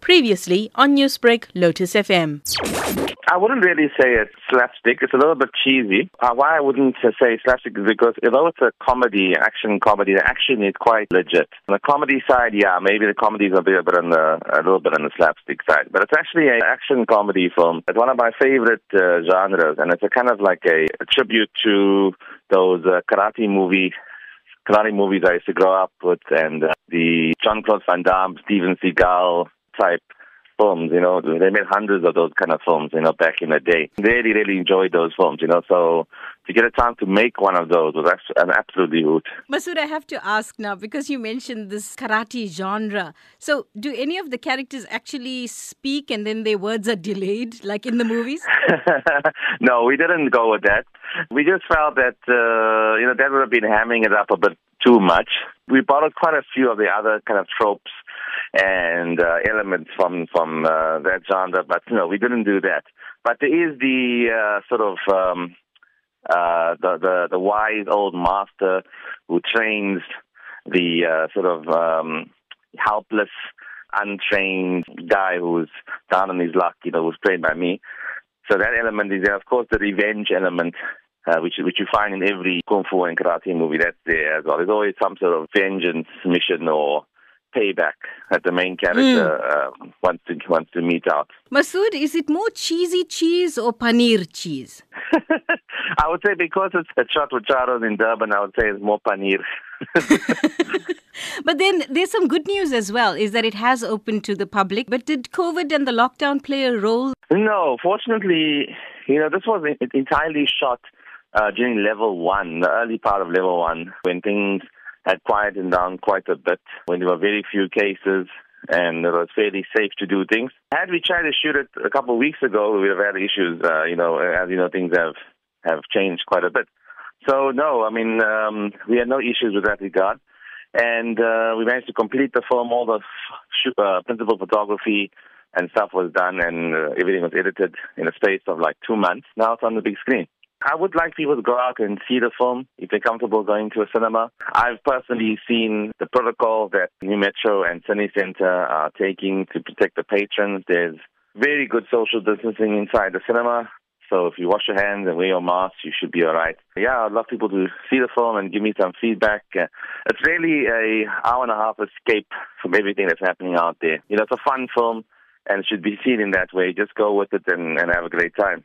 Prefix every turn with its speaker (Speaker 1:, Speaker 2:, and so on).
Speaker 1: Previously on Newsbreak, Lotus FM.
Speaker 2: I wouldn't really say it's slapstick. It's a little bit cheesy. Uh, why I wouldn't say slapstick is because although it's a comedy, action comedy, the action is quite legit. On the comedy side, yeah, maybe the comedy is a bit, a bit on the a little bit on the slapstick side, but it's actually an action comedy film. It's one of my favorite uh, genres, and it's a kind of like a, a tribute to those uh, karate movie karate movies I used to grow up with, and uh, the Jean Claude Van Damme, Steven Seagal type films, you know, they made hundreds of those kind of films, you know, back in the day. Really, really enjoyed those films, you know, so to get a chance to make one of those was an absolutely hoot.
Speaker 1: Masood, I have to ask now, because you mentioned this karate genre. So do any of the characters actually speak and then their words are delayed, like in the movies?
Speaker 2: no, we didn't go with that. We just felt that, uh, you know, that would have been hamming it up a bit too much. We borrowed quite a few of the other kind of tropes and uh, elements from from uh, that genre, but no, we didn't do that. But there is the uh, sort of um, uh, the, the the wise old master who trains the uh, sort of um, helpless, untrained guy who's down on his luck, you know, who's trained by me. So that element is there. Of course, the revenge element uh, which which you find in every kung fu and karate movie. That's there as well. There's always some sort of vengeance mission or payback that the main character mm. uh, wants to wants to mete out.
Speaker 1: Masood, is it more cheesy cheese or paneer cheese?
Speaker 2: I would say because it's a shot with Charos in Durban, I would say it's more paneer.
Speaker 1: but then there's some good news as well, is that it has opened to the public. But did COVID and the lockdown play a role?
Speaker 2: No, fortunately, you know, this was entirely shot uh, during level one, the early part of level one, when things had quieted down quite a bit, when there were very few cases and it was fairly safe to do things. Had we tried to shoot it a couple of weeks ago, we would have had issues. Uh, you know, as you know, things have have changed quite a bit. So no, I mean, um, we had no issues with that regard, and uh, we managed to complete the film. All the f- uh, principal photography and stuff was done, and uh, everything was edited in a space of like two months. Now it's on the big screen. I would like people to go out and see the film if they're comfortable going to a cinema. I've personally seen the protocol that Nu Metro and Cine Centre are taking to protect the patrons. There's very good social distancing inside the cinema. So if you wash your hands and wear your mask, you should be all right. Yeah, I'd love people to see the film and give me some feedback. Uh, it's really a hour and a half escape from everything that's happening out there. You know, it's a fun film and should be seen in that way. Just go with it and, and have a great time.